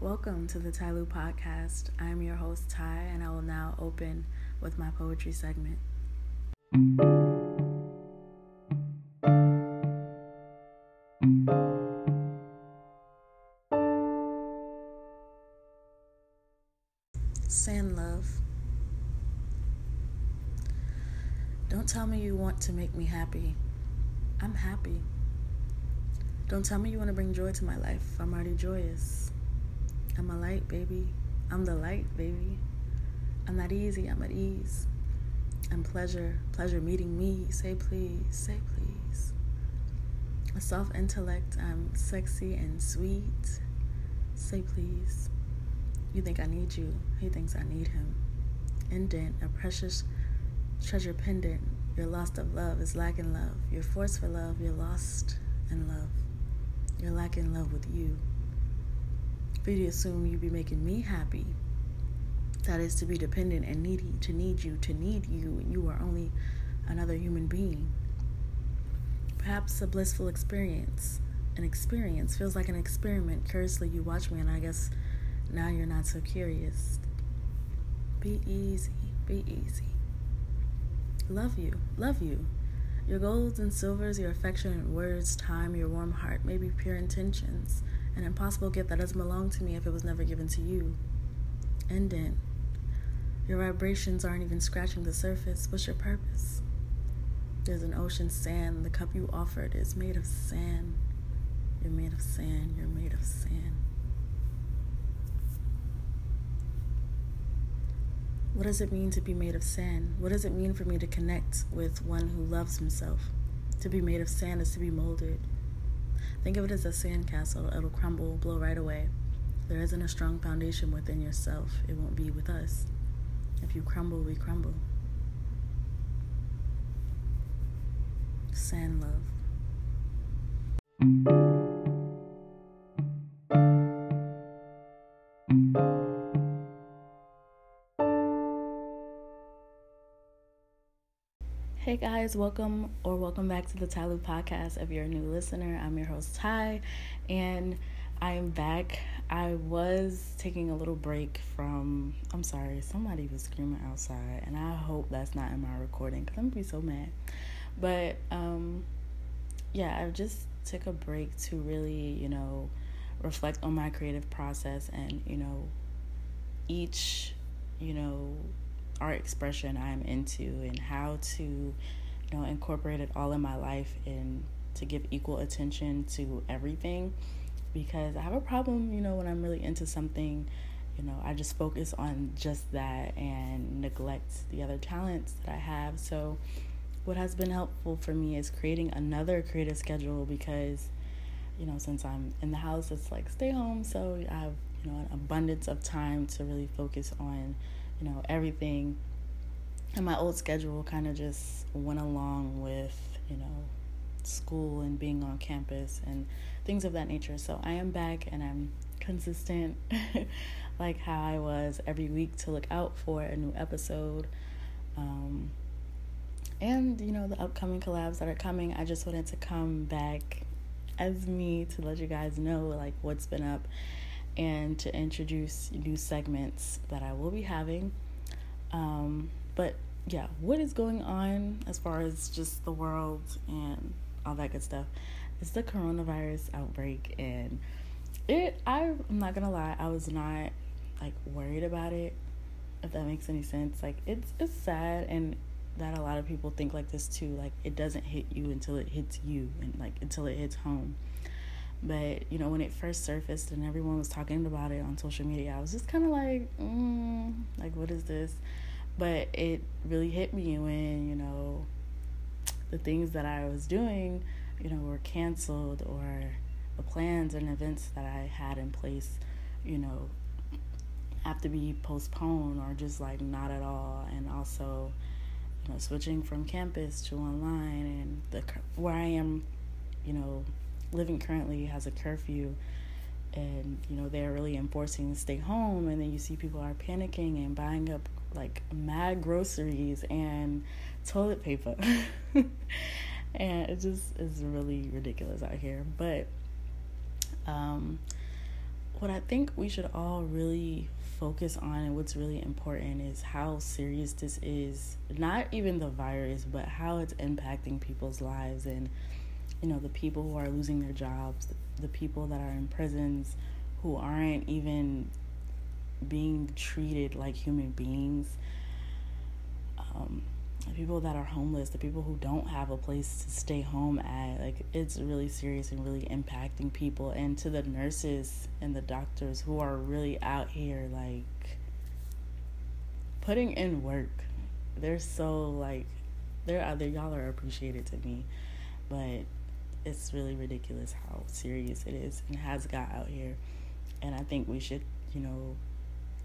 Welcome to the Ty Lou podcast. I am your host, Ty, and I will now open with my poetry segment. Sand Love. Don't tell me you want to make me happy. I'm happy. Don't tell me you want to bring joy to my life. I'm already joyous. I'm a light, baby. I'm the light, baby. I'm not easy, I'm at ease. I'm pleasure, pleasure meeting me. Say please, say please. A soft intellect, I'm sexy and sweet. Say please. You think I need you, he thinks I need him. Indent, a precious treasure pendant. You're lost of love is lacking love. You're forced for love, you're lost in love. You're lacking love with you to assume you'd be making me happy. That is to be dependent and needy, to need you, to need you, you are only another human being. Perhaps a blissful experience. An experience feels like an experiment. Curiously, you watch me, and I guess now you're not so curious. Be easy, be easy. Love you, love you. Your golds and silvers, your affectionate words, time, your warm heart, maybe pure intentions an impossible gift that doesn't belong to me if it was never given to you. Indent. Your vibrations aren't even scratching the surface. What's your purpose? There's an ocean sand. The cup you offered is made of sand. You're made of sand. You're made of sand. What does it mean to be made of sand? What does it mean for me to connect with one who loves himself? To be made of sand is to be molded. Think of it as a sandcastle. It'll crumble, blow right away. There isn't a strong foundation within yourself. It won't be with us. If you crumble, we crumble. Sand love. Guys, welcome or welcome back to the Ty Lou podcast. If you're a new listener, I'm your host Ty, and I am back. I was taking a little break from. I'm sorry, somebody was screaming outside, and I hope that's not in my recording because I'm gonna be so mad. But um, yeah, I just took a break to really, you know, reflect on my creative process and you know, each, you know art expression I'm into and how to, you know, incorporate it all in my life and to give equal attention to everything because I have a problem, you know, when I'm really into something, you know, I just focus on just that and neglect the other talents that I have. So, what has been helpful for me is creating another creative schedule because, you know, since I'm in the house, it's like stay home. So, I have, you know, an abundance of time to really focus on you know, everything. And my old schedule kind of just went along with, you know, school and being on campus and things of that nature. So I am back and I'm consistent, like how I was every week to look out for a new episode. Um, and, you know, the upcoming collabs that are coming, I just wanted to come back as me to let you guys know, like, what's been up and to introduce new segments that I will be having. Um, but yeah, what is going on as far as just the world and all that good stuff? It's the coronavirus outbreak, and it. I'm not gonna lie, I was not like worried about it. If that makes any sense, like it's it's sad, and that a lot of people think like this too. Like it doesn't hit you until it hits you, and like until it hits home. But you know, when it first surfaced and everyone was talking about it on social media, I was just kind of like, mm, like what is this? But it really hit me when you know the things that I was doing, you know, were canceled or the plans and events that I had in place, you know, have to be postponed or just like not at all. And also, you know, switching from campus to online and the where I am, you know, living currently has a curfew and you know they're really enforcing stay home and then you see people are panicking and buying up like mad groceries and toilet paper and it just is really ridiculous out here but um what I think we should all really focus on and what's really important is how serious this is. Not even the virus, but how it's impacting people's lives and, you know, the people who are losing their jobs, the people that are in prisons who aren't even being treated like human beings. Um, the people that are homeless, the people who don't have a place to stay home at, like it's really serious and really impacting people. And to the nurses and the doctors who are really out here, like putting in work, they're so like, they're other y'all are appreciated to me, but it's really ridiculous how serious it is and has got out here. And I think we should, you know,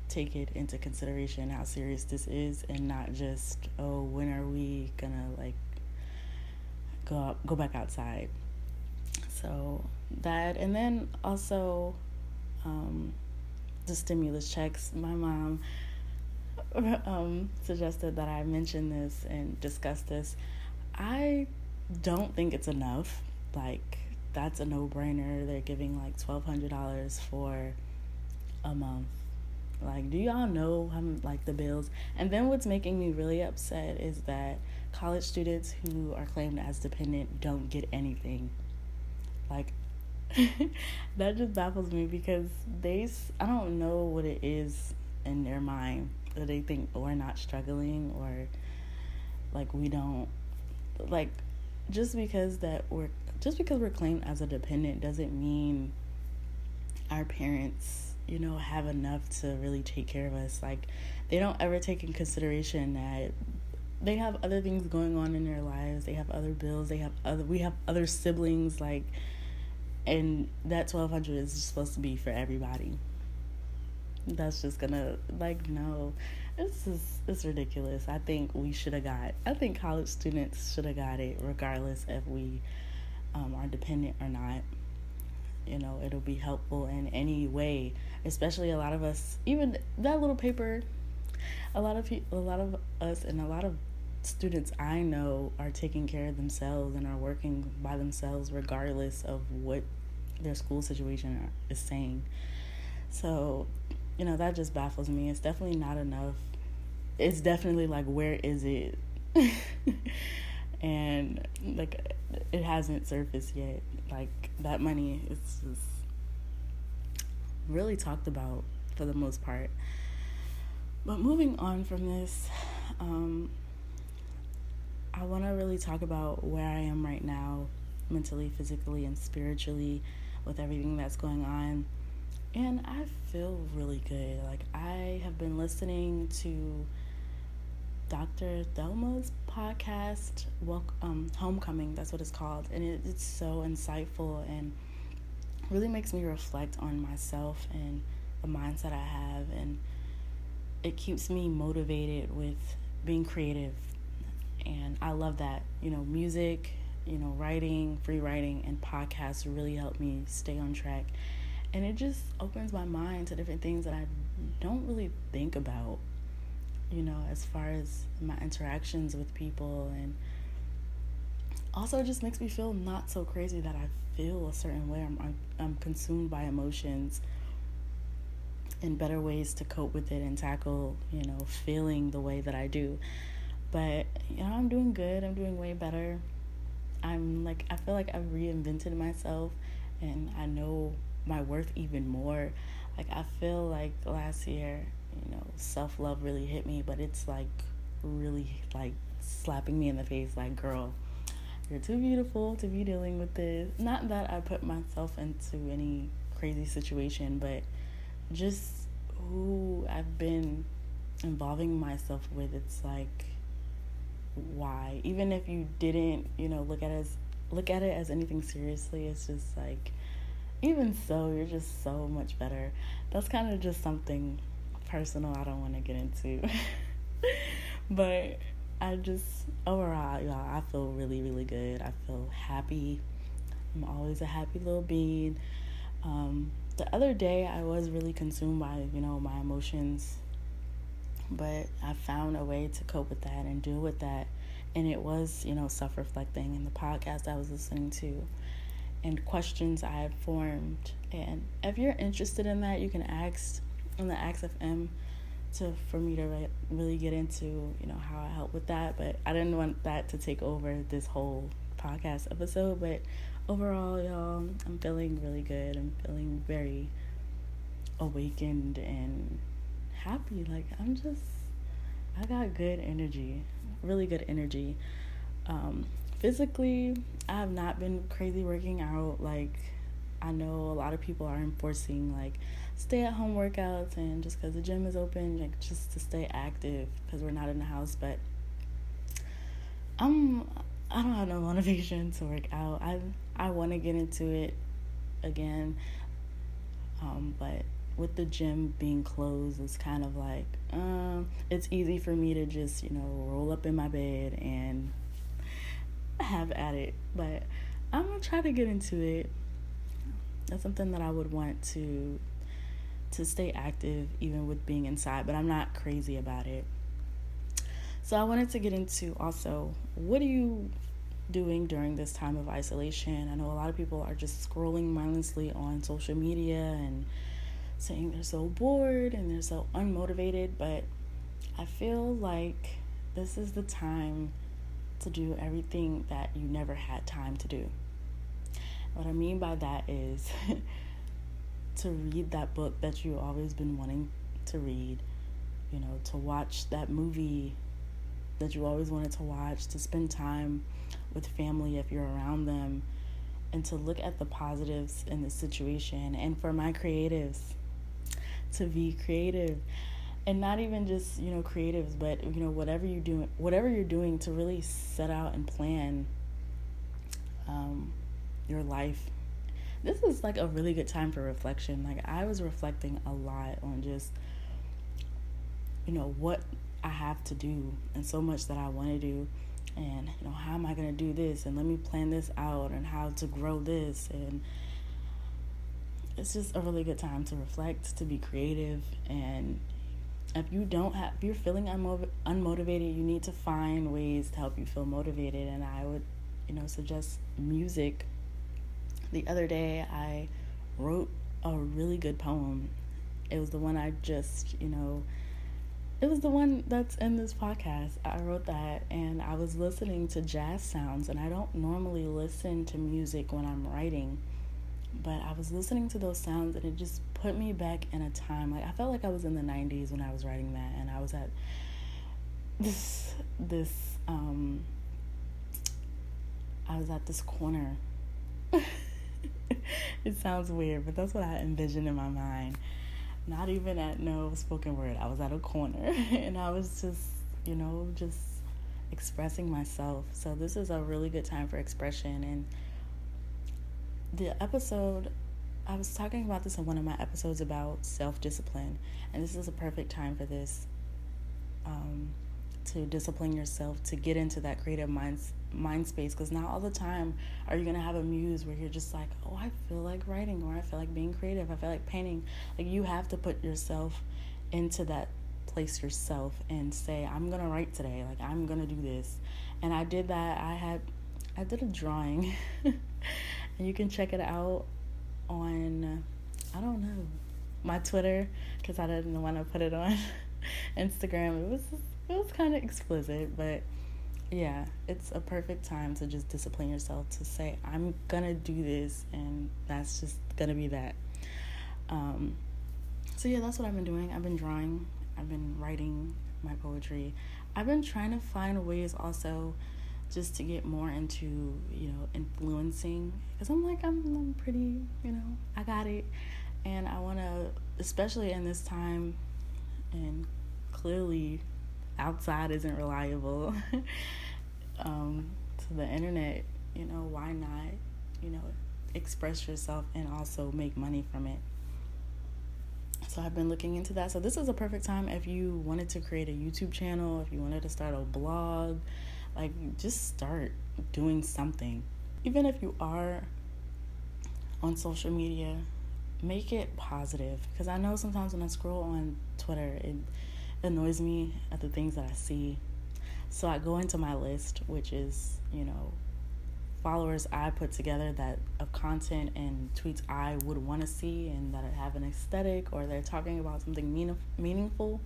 take it into consideration how serious this is and not just oh when are we gonna like go up, go back outside. So that and then also um, the stimulus checks. My mom um, suggested that i mention this and discuss this. I don't think it's enough like that's a no-brainer they're giving like $1200 for a month like, do y'all know how like the bills? And then what's making me really upset is that college students who are claimed as dependent don't get anything. Like, that just baffles me because they I don't know what it is in their mind that they think oh, we're not struggling or like we don't like just because that we're just because we're claimed as a dependent doesn't mean our parents you know, have enough to really take care of us. Like, they don't ever take in consideration that they have other things going on in their lives. They have other bills. They have other. We have other siblings. Like, and that twelve hundred is supposed to be for everybody. That's just gonna like no, this is it's ridiculous. I think we should have got. I think college students should have got it regardless if we um, are dependent or not you know it'll be helpful in any way. Especially a lot of us even that little paper a lot of people a lot of us and a lot of students i know are taking care of themselves and are working by themselves regardless of what their school situation is saying. So you know that just baffles me. It's definitely not enough. It's definitely like where is it and like it hasn't surfaced yet like that money is just really talked about for the most part. But moving on from this, um, I want to really talk about where I am right now, mentally, physically, and spiritually, with everything that's going on. And I feel really good. Like, I have been listening to Dr. Thema's podcast, um, Homecoming, that's what it's called. And it, it's so insightful and really makes me reflect on myself and the mindset I have. And it keeps me motivated with being creative. And I love that. You know, music, you know, writing, free writing, and podcasts really help me stay on track. And it just opens my mind to different things that I don't really think about you know, as far as my interactions with people and also it just makes me feel not so crazy that I feel a certain way. I'm, I'm, I'm consumed by emotions and better ways to cope with it and tackle, you know, feeling the way that I do. But, you know, I'm doing good. I'm doing way better. I'm like, I feel like I've reinvented myself and I know my worth even more. Like, I feel like last year you know, self love really hit me, but it's like really like slapping me in the face like, girl, you're too beautiful to be dealing with this. Not that I put myself into any crazy situation, but just who I've been involving myself with, it's like why? Even if you didn't, you know, look at it as look at it as anything seriously, it's just like even so, you're just so much better. That's kind of just something personal I don't want to get into. but I just overall, y'all, I feel really, really good. I feel happy. I'm always a happy little being. Um, the other day, I was really consumed by, you know, my emotions, but I found a way to cope with that and deal with that. And it was, you know, self reflecting in the podcast I was listening to. and questions I formed. And if you're interested in that, you can ask on the Ask FM to for me to re- really get into you know how I help with that. But I didn't want that to take over this whole podcast episode. But overall, y'all, I'm feeling really good. I'm feeling very awakened and happy. Like I'm just, I got good energy, really good energy. Um, physically, I have not been crazy working out. Like I know a lot of people are enforcing like stay at home workouts and just because the gym is open, like just to stay active because we're not in the house. But I'm I don't have no motivation to work out. I I want to get into it again, um, but with the gym being closed, it's kind of like um, it's easy for me to just you know roll up in my bed and have at it. But I'm gonna try to get into it. That's something that I would want to to stay active even with being inside, but I'm not crazy about it. So I wanted to get into also what are you doing during this time of isolation? I know a lot of people are just scrolling mindlessly on social media and saying they're so bored and they're so unmotivated, but I feel like this is the time to do everything that you never had time to do. What I mean by that is to read that book that you've always been wanting to read, you know, to watch that movie that you always wanted to watch, to spend time with family if you're around them, and to look at the positives in the situation. And for my creatives, to be creative and not even just you know creatives but you know whatever you do whatever you're doing to really set out and plan um, your life. This is like a really good time for reflection. Like I was reflecting a lot on just you know what I have to do and so much that I want to do. And you know how am I going to do this? And let me plan this out and how to grow this. And it's just a really good time to reflect, to be creative. And if you don't have if you're feeling unmo- unmotivated, you need to find ways to help you feel motivated. And I would you know suggest music the other day I wrote a really good poem. It was the one I just, you know, it was the one that's in this podcast. I wrote that and I was listening to jazz sounds, and I don't normally listen to music when I'm writing, but I was listening to those sounds and it just put me back in a time. Like I felt like I was in the 90s when I was writing that, and I was at this, this, um, I was at this corner. it sounds weird, but that's what I envisioned in my mind. Not even at no spoken word. I was at a corner and I was just, you know, just expressing myself. So this is a really good time for expression and the episode I was talking about this in one of my episodes about self discipline, and this is a perfect time for this. Um, to discipline yourself to get into that creative mind mind space because not all the time are you to have a muse where you're just like oh i feel like writing or i feel like being creative i feel like painting. Like you have to put yourself into that place yourself and say i'm to write today like i'm to do this. And i did that i had i did a drawing. And you can check it out on i don't know my twitter because i didn't want to put it on instagram. It was it was kind of explicit, but yeah, it's a perfect time to just discipline yourself to say, I'm gonna do this, and that's just gonna be that. Um, so, yeah, that's what I've been doing. I've been drawing, I've been writing my poetry. I've been trying to find ways also just to get more into, you know, influencing because I'm like, I'm, I'm pretty, you know, I got it. And I want to, especially in this time, and clearly outside isn't reliable um, to the internet, you know, why not, you know, express yourself and also make money from it? So I've been looking into that. So this is a perfect time if you wanted to create a YouTube channel, if you wanted to start a blog, like just start doing something. Even if you are on social media, make it positive because I know sometimes when I scroll on Twitter, it annoys me at the things that I see. So I go into my list, which is, you know, followers I put together that of content and tweets I would want to see and that have an aesthetic or they're talking about something mean, meaningful.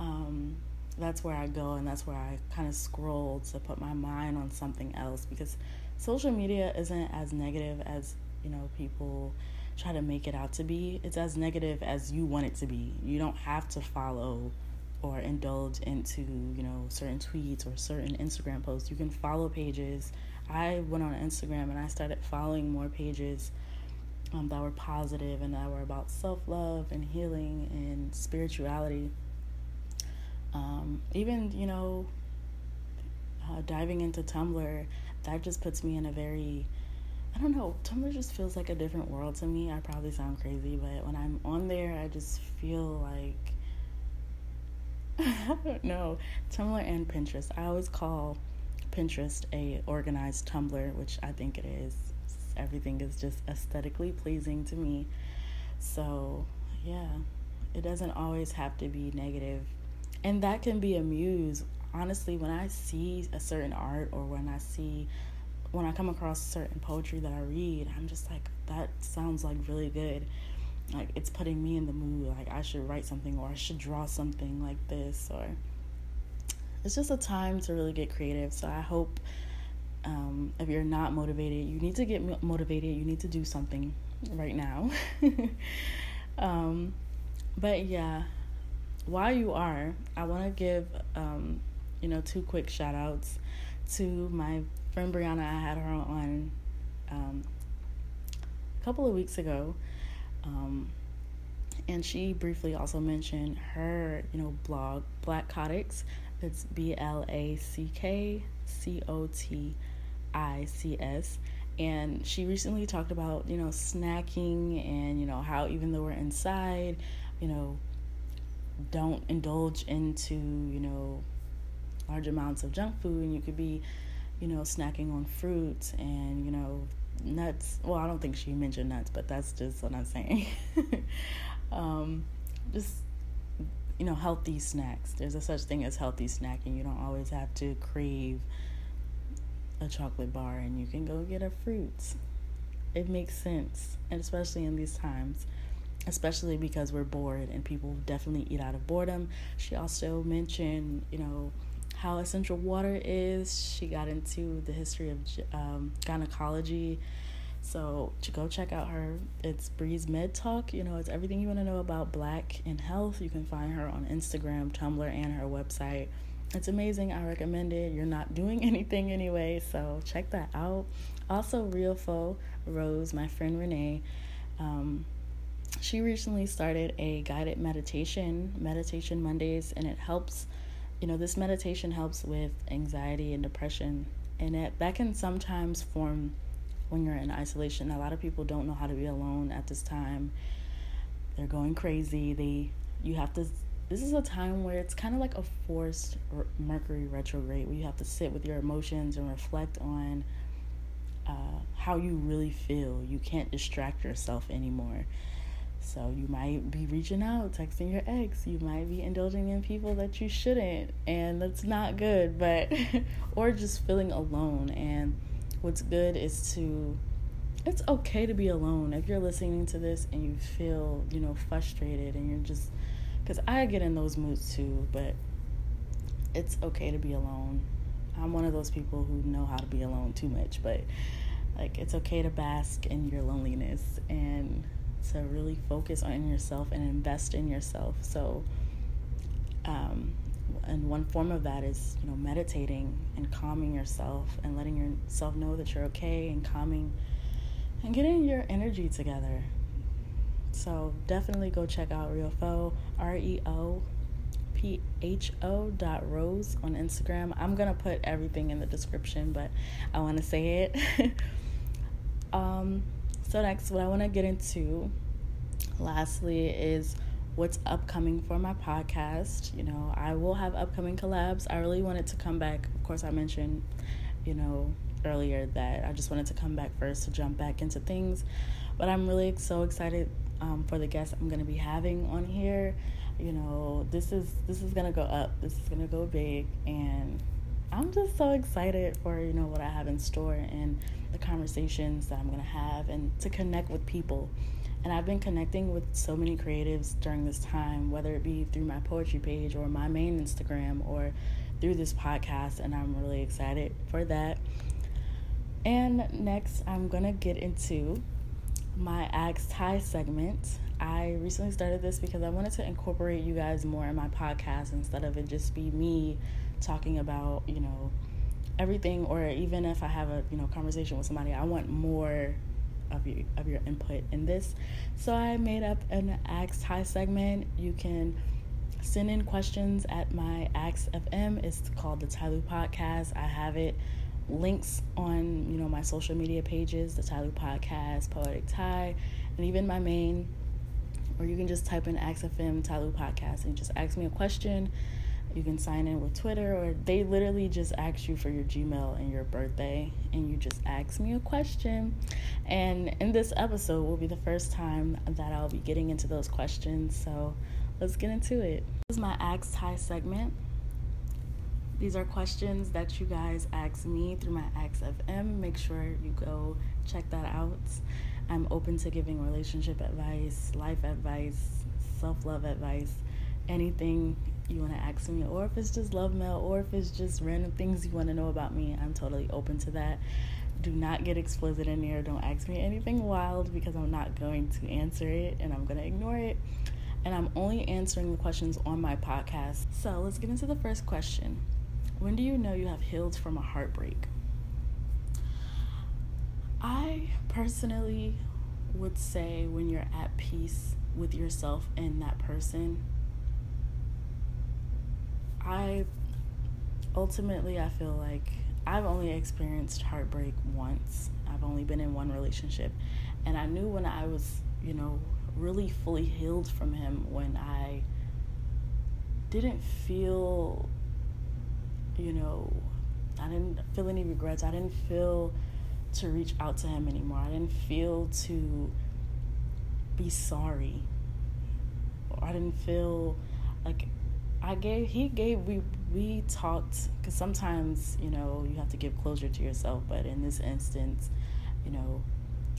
Um, that's where I go and that's where I kind of scroll to put my mind on something else because social media isn't as negative as you know people try to make it out to be. It's as negative as you want it to be. You don't have to follow or indulge into, you know, certain tweets or certain Instagram posts. You can follow pages. I went on Instagram and I started following more pages um, that were positive and that were about self love and healing and spirituality. Um, even, you know, uh, diving into Tumblr, that just puts me in a very I don't know. Tumblr just feels like a different world to me. I probably sound crazy, but when I'm on there, I just feel like I don't know. Tumblr and Pinterest. I always call Pinterest a organized Tumblr, which I think it is. Everything is just aesthetically pleasing to me. So, yeah, it doesn't always have to be negative. And that can be a muse. Honestly, when I see a certain art or when I see when I come across certain poetry that I read, I'm just like, that sounds like really good. Like it's putting me in the mood. Like I should write something or I should draw something like this or it's just a time to really get creative. So I hope um, if you're not motivated, you need to get motivated. You need to do something right now. um, but yeah, while you are, I want to give um, you know two quick shout outs to my friend Brianna, I had her on um, a couple of weeks ago. Um, and she briefly also mentioned her, you know, blog, Black Cotics. It's B L A C K C O T I C S. And she recently talked about, you know, snacking and, you know, how even though we're inside, you know, don't indulge into, you know, large amounts of junk food and you could be you know, snacking on fruits and, you know, nuts. Well, I don't think she mentioned nuts, but that's just what I'm saying. um, just, you know, healthy snacks. There's a such thing as healthy snacking. You don't always have to crave a chocolate bar and you can go get a fruit. It makes sense, and especially in these times especially because we're bored and people definitely eat out of boredom. She also mentioned, you know, how essential water is. She got into the history of um, gynecology. So to go check out her, it's Breeze Med Talk. You know, it's everything you want to know about black and health. You can find her on Instagram, Tumblr, and her website. It's amazing. I recommend it. You're not doing anything anyway, so check that out. Also, Real Fo Rose, my friend Renee. Um, she recently started a guided meditation, Meditation Mondays, and it helps you know, this meditation helps with anxiety and depression, and it, that can sometimes form when you're in isolation. A lot of people don't know how to be alone at this time. They're going crazy. They, you have to. This is a time where it's kind of like a forced Mercury retrograde, where you have to sit with your emotions and reflect on uh, how you really feel. You can't distract yourself anymore. So you might be reaching out, texting your ex. You might be indulging in people that you shouldn't, and that's not good. But or just feeling alone. And what's good is to it's okay to be alone if you're listening to this and you feel you know frustrated and you're just because I get in those moods too. But it's okay to be alone. I'm one of those people who know how to be alone too much, but like it's okay to bask in your loneliness and to really focus on yourself and invest in yourself. So, um, and one form of that is you know meditating and calming yourself and letting yourself know that you're okay and calming and getting your energy together. So definitely go check out Real R E O P H O dot Rose on Instagram. I'm gonna put everything in the description, but I want to say it. um, so, next, what I want to get into, lastly, is what's upcoming for my podcast. You know, I will have upcoming collabs. I really wanted to come back. Of course, I mentioned, you know, earlier that I just wanted to come back first to jump back into things. But I'm really so excited um, for the guests I'm going to be having on here. You know, this is this is going to go up. This is going to go big and I'm just so excited for, you know, what I have in store and the conversations that I'm going to have and to connect with people. And I've been connecting with so many creatives during this time, whether it be through my poetry page or my main Instagram or through this podcast, and I'm really excited for that. And next, I'm gonna get into my Ask Ty segment. I recently started this because I wanted to incorporate you guys more in my podcast instead of it just be me talking about, you know, everything or even if I have a, you know, conversation with somebody, I want more of your of your input in this. So I made up an Ask Ty segment. You can send in questions at my Ask FM. It's called the Tyloo Podcast. I have it links on you know my social media pages, the Tyloo Podcast, Poetic Ty, and even my main. Or you can just type in Ask FM Tyloo Podcast and just ask me a question. You can sign in with Twitter, or they literally just ask you for your Gmail and your birthday, and you just ask me a question. And in this episode will be the first time that I'll be getting into those questions. So let's get into it. This is my Ask Ty segment. These are questions that you guys ask me through my Ask FM. Make sure you go check that out. I'm open to giving relationship advice, life advice, self love advice, anything you want to ask me, or if it's just love mail, or if it's just random things you want to know about me, I'm totally open to that. Do not get explicit in here. Don't ask me anything wild because I'm not going to answer it and I'm going to ignore it and I'm only answering the questions on my podcast. So let's get into the first question When do you know you have healed from a heartbreak? I personally would say when you're at peace with yourself and that person. I ultimately, I feel like I've only experienced heartbreak once. I've only been in one relationship. And I knew when I was, you know, really fully healed from him when I didn't feel, you know, I didn't feel any regrets. I didn't feel to reach out to him anymore. I didn't feel to be sorry. I didn't feel like I gave he gave we we talked cuz sometimes, you know, you have to give closure to yourself, but in this instance, you know,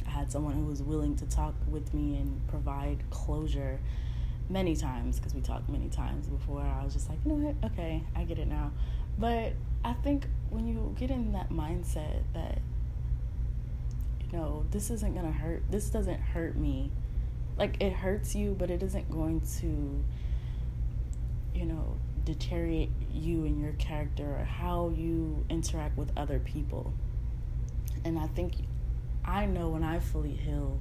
I had someone who was willing to talk with me and provide closure many times because we talked many times before. I was just like, you know what? Okay, I get it now. But I think when you get in that mindset that, you know, this isn't to hurt, this doesn't hurt me. Like, it hurts you, but it isn't going to, you know, deteriorate you and your character or how you interact with other people. And I think I know when I fully heal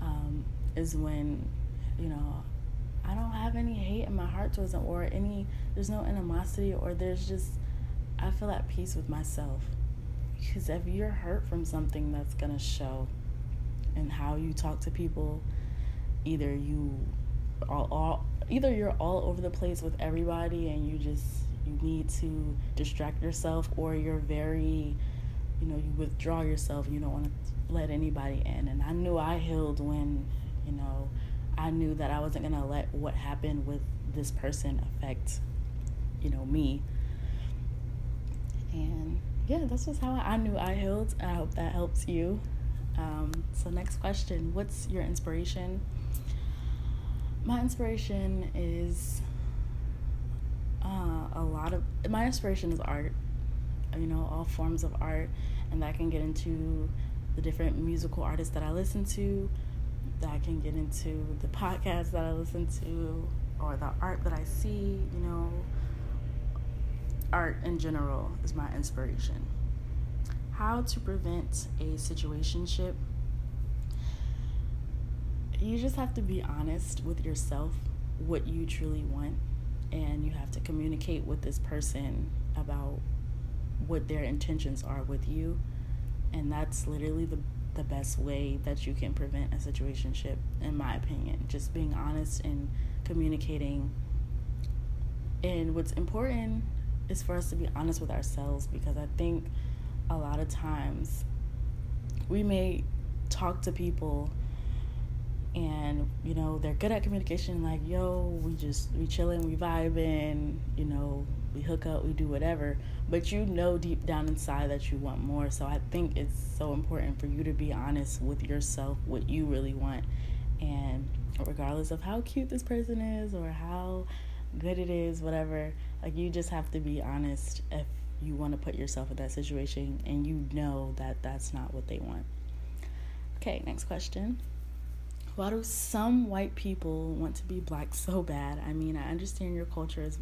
um, is when, you know, I don't have any hate in my heart towards them or any, there's no animosity or there's just, I feel at peace with myself. Because if you're hurt from something, that's going to show in how you talk to people. Either you all, all either you're all over the place with everybody and you just you need to distract yourself or you're very you know, you withdraw yourself. You don't want to let anybody in. And I knew I healed when, you know, I knew that I wasn't going to let what happened with this person affect, you know, me. And yeah, that's just how I, knew I healed. I hope that helps you. Um, so, next question What's your inspiration? My inspiration is uh, a lot of my inspiration is art you know, all forms of art, and that can get into the different musical artists that I listen to, that I can get into the podcasts that I listen to, or the art that I see, you know. Art in general is my inspiration. How to prevent a situationship. You just have to be honest with yourself, what you truly want, and you have to communicate with this person about what their intentions are with you and that's literally the the best way that you can prevent a situationship in my opinion. Just being honest and communicating. And what's important is for us to be honest with ourselves because i think a lot of times we may talk to people and you know they're good at communication like yo we just we chilling we vibing you know we hook up we do whatever. But you know deep down inside that you want more. So i think it's so important for you to be honest with yourself what you really want. And regardless of how cute this person is or how good it is whatever like you just have to be honest if you want to put yourself in that situation and you know that that's not what they want. Okay next question why do some white people want to be black so bad? I mean, I understand your culture is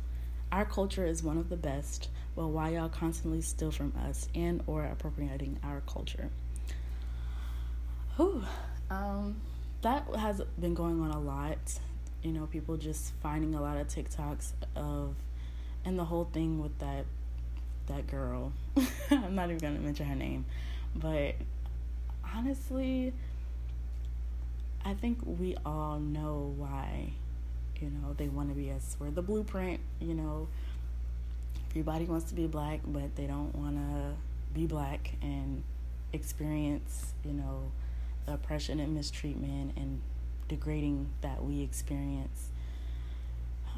our culture is one of the best, but why y'all constantly steal from us and or appropriating our culture? Whew. Um, that has been going on a lot. You know, people just finding a lot of TikToks of and the whole thing with that that girl. I'm not even gonna mention her name. But honestly, I think we all know why, you know, they want to be us. We're the blueprint, you know. Everybody wants to be black, but they don't want to be black and experience, you know, the oppression and mistreatment and degrading that we experience.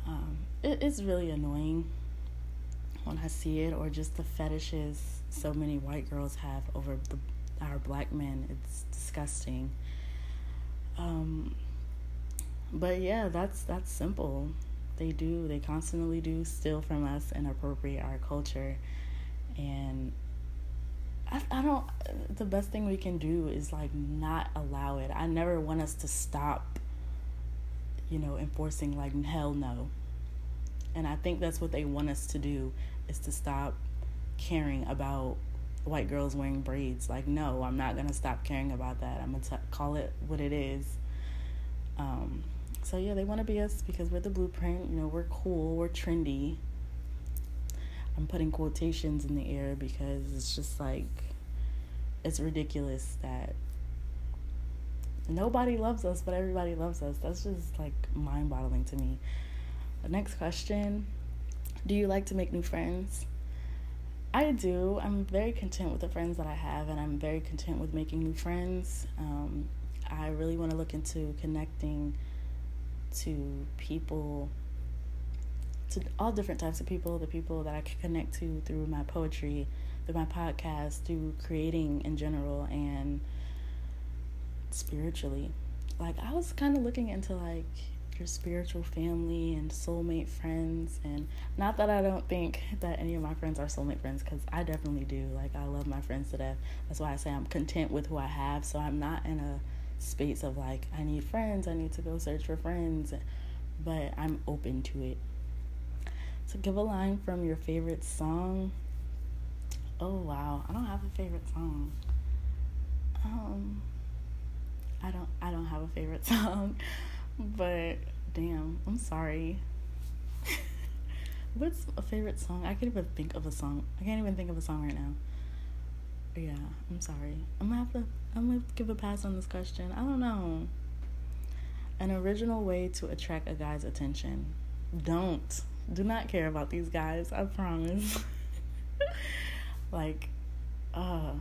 Um, it, it's really annoying when I see it, or just the fetishes so many white girls have over the, our black men. It's disgusting. Um, but yeah, that's that's simple. They do. They constantly do steal from us and appropriate our culture, and I, I don't. The best thing we can do is like not allow it. I never want us to stop. You know, enforcing like hell no. And I think that's what they want us to do is to stop caring about white girls wearing braids. Like, no, I'm not gonna stop caring about that. I'm gonna t- call it what it is. Um, so yeah, they want to be us because we're the blueprint. You know, we're cool, we're trendy. I'm putting quotations in the air because it's just like it's ridiculous that nobody loves us, but everybody loves us. That's just like mind boggling to me. The next question Do you like to make new friends? I do. I'm very content with the friends that I have, and I'm very content with making new friends. Um, I really want to look into connecting to people, to all different types of people, the people that I can connect to through my poetry, through my podcast, through creating in general, and spiritually. Like, I was kind of looking into like your spiritual family and soulmate friends and not that I don't think that any of my friends are soulmate friends cuz I definitely do. Like I love my friends to death. That's why I say I'm content with who I have. So I'm not in a space of like I need friends I need to go search for friends but I'm open to it. So give a line from your favorite song. Oh wow. I don't have a favorite song. Um I don't I don't have a favorite song but damn, I'm sorry. What's a favorite song? I can't even think of a song. I can't even think of a song right now. Yeah, I'm sorry. I'm gonna have to. I'm gonna give a pass on this question. I don't know. An original way to attract a guy's attention. Don't. Do not care about these guys. I promise. like, uh,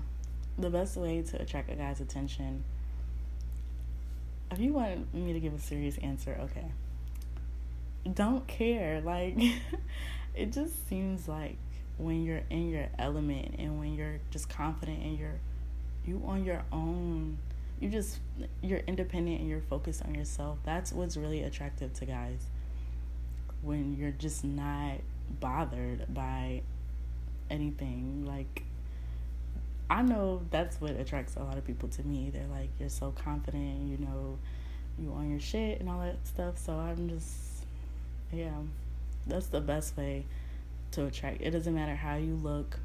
the best way to attract a guy's attention if you want me to give a serious answer, okay. Don't care. Like, it just seems like when you're in your element and when you're just confident and you're you on your own you just you're independent and you're focused on yourself that's what's really attractive to guys when you're just not bothered by anything like I know that's what attracts a lot of people to me. They're like, you're so confident, you know, you on your shit and all that stuff. So I'm just, yeah, that's the best way to attract. It doesn't matter how you look.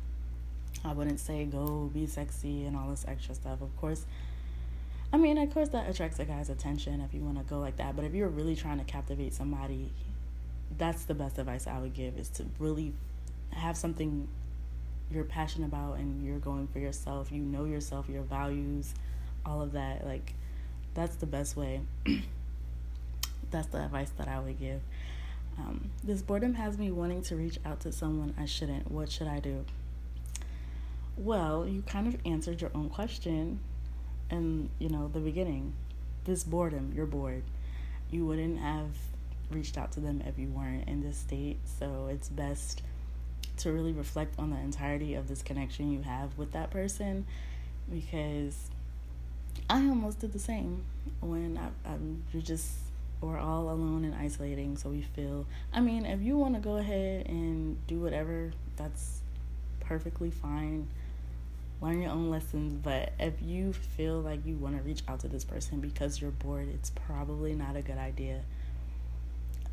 I wouldn't say go be sexy and all this extra stuff. Of course, I mean, of course, that attracts a guy's attention if you want to go like that. But if you're really trying to captivate somebody, that's the best advice I would give is to really have something you're passionate about and you're going for yourself, you know yourself, your values, all of that, like that's the best way. that's the advice that I would give. Um, this boredom has me wanting to reach out to someone I shouldn't. What should I do? Well, you kind of answered your own question in, you know, the beginning. this boredom, you're bored. You wouldn't have reached out to them if you weren't in this state. So it's best to really reflect on the entirety of this connection you have with that person because I almost did the same when I, I'm you just we're all alone and isolating so we feel I mean if you want to go ahead and do whatever that's perfectly fine. Learn your own lessons but if you feel like you want to reach out to this person because you're bored it's probably not a good idea.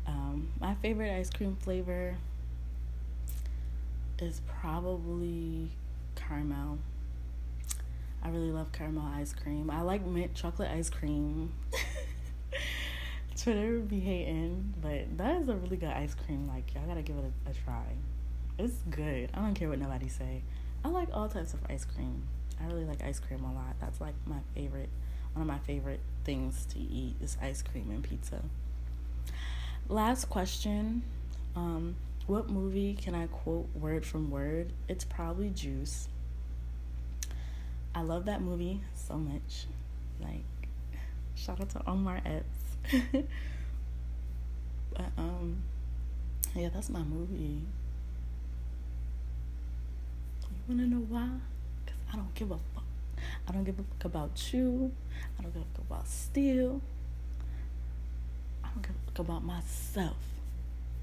Um, my favorite ice cream flavor is probably caramel. I really love caramel ice cream. I like mint chocolate ice cream. Twitter be hating, but that is a really good ice cream. Like y'all gotta give it a, a try. It's good. I don't care what nobody say. I like all types of ice cream. I really like ice cream a lot. That's like my favorite. One of my favorite things to eat is ice cream and pizza. Last question. Um, what movie can I quote word from word? It's probably Juice. I love that movie so much. Like, shout out to Omar Epps. but um, yeah, that's my movie. You wanna know why? Cause I don't give a fuck. I don't give a fuck about you. I don't give a fuck about Steel. I don't give a fuck about myself.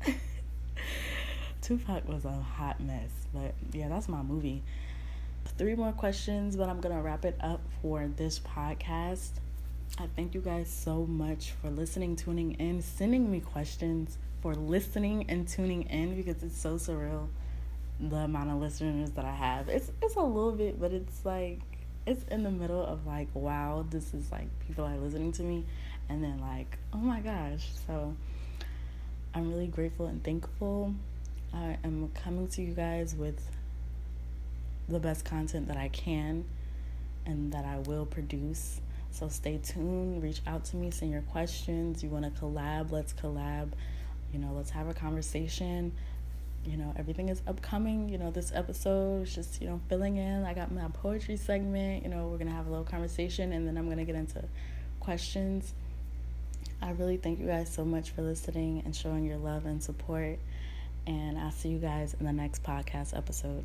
Tupac was a hot mess. But yeah, that's my movie. Three more questions, but I'm going to wrap it up for this podcast. I thank you guys so much for listening, tuning in, sending me questions, for listening and tuning in because it's so surreal the amount of listeners that I have. It's it's a little bit, but it's like it's in the middle of like, wow, this is like people are listening to me and then like, oh my gosh. So I'm really grateful and thankful I am coming to you guys with the best content that I can and that I will produce. So stay tuned, reach out to me, send your questions. You want to collab, let's collab. You know, let's have a conversation. You know, everything is upcoming. You know, this episode is just, you know, filling in. I got my poetry segment. You know, we're going to have a little conversation and then I'm going to get into questions. I really thank you guys so much for listening and showing your love and support. And I'll see you guys in the next podcast episode.